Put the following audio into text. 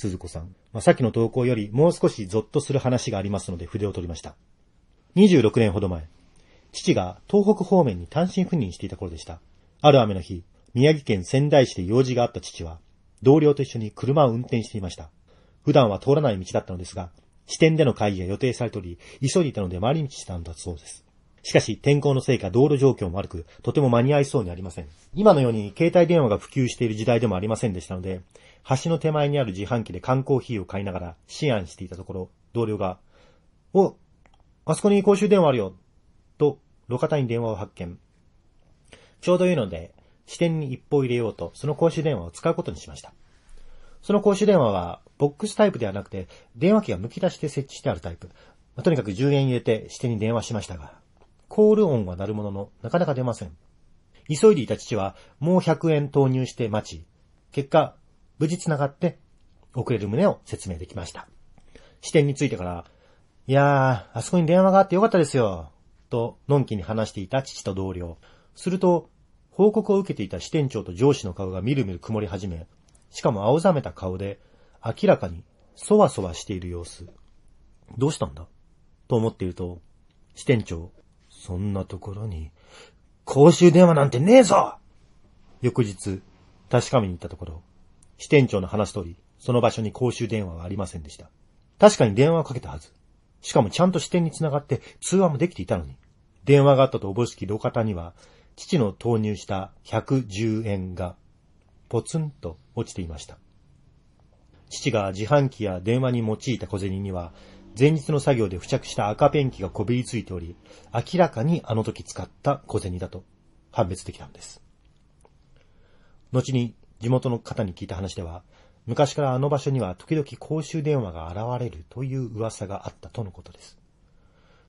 鈴子さん。まあ、さっきの投稿よりもう少しゾッとする話がありますので筆を取りました。26年ほど前、父が東北方面に単身赴任していた頃でした。ある雨の日、宮城県仙台市で用事があった父は、同僚と一緒に車を運転していました。普段は通らない道だったのですが、支店での会議が予定されており、急いでいたので回り道したんだそうです。しかし、天候のせいか道路状況も悪く、とても間に合いそうにありません。今のように携帯電話が普及している時代でもありませんでしたので、橋の手前にある自販機で缶コーヒーを買いながら思案していたところ、同僚が、お、あそこに公衆電話あるよ、と、路肩に電話を発見。ちょうどいいので、支店に一報入れようと、その公衆電話を使うことにしました。その公衆電話は、ボックスタイプではなくて、電話機が剥き出して設置してあるタイプ。まあ、とにかく10円入れて支店に電話しましたが、コール音は鳴るものの、なかなか出ません。急いでいた父は、もう100円投入して待ち、結果、無事繋がって、遅れる旨を説明できました。支店についてから、いやー、あそこに電話があってよかったですよ。と、のんきに話していた父と同僚。すると、報告を受けていた支店長と上司の顔がみるみる曇り始め、しかも青ざめた顔で、明らかに、そわそわしている様子。どうしたんだ？と思っていると、支店長、そんなところに、公衆電話なんてねえぞ翌日、確かめに行ったところ、支店長の話す通り、その場所に公衆電話はありませんでした。確かに電話をかけたはず。しかもちゃんと支店につながって通話もできていたのに。電話があったとおぼしき路肩には、父の投入した110円が、ポツンと落ちていました。父が自販機や電話に用いた小銭には、前日の作業で付着した赤ペンキがこびりついており、明らかにあの時使った小銭だと判別できたのです。後に地元の方に聞いた話では、昔からあの場所には時々公衆電話が現れるという噂があったとのことです。